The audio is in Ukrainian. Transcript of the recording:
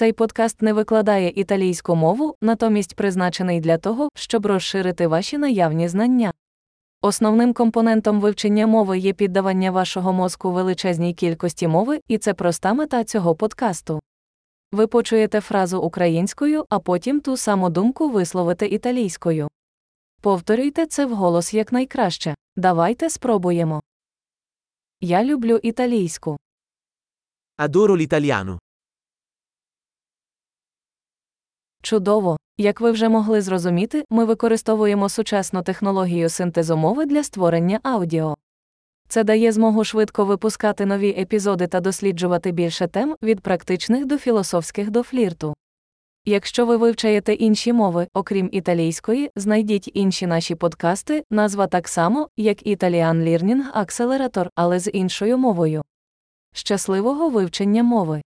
Цей подкаст не викладає італійську мову, натомість призначений для того, щоб розширити ваші наявні знання. Основним компонентом вивчення мови є піддавання вашого мозку величезній кількості мови, і це проста мета цього подкасту. Ви почуєте фразу українською, а потім ту саму думку висловите італійською. Повторюйте це вголос якнайкраще. Давайте спробуємо. Я люблю італійську. Adoro l'italiano. Чудово! Як ви вже могли зрозуміти, ми використовуємо сучасну технологію синтезу мови для створення аудіо. Це дає змогу швидко випускати нові епізоди та досліджувати більше тем від практичних до філософських до флірту. Якщо ви вивчаєте інші мови, окрім італійської, знайдіть інші наші подкасти, назва так само, як Italian Learning Accelerator, але з іншою мовою. Щасливого вивчення мови!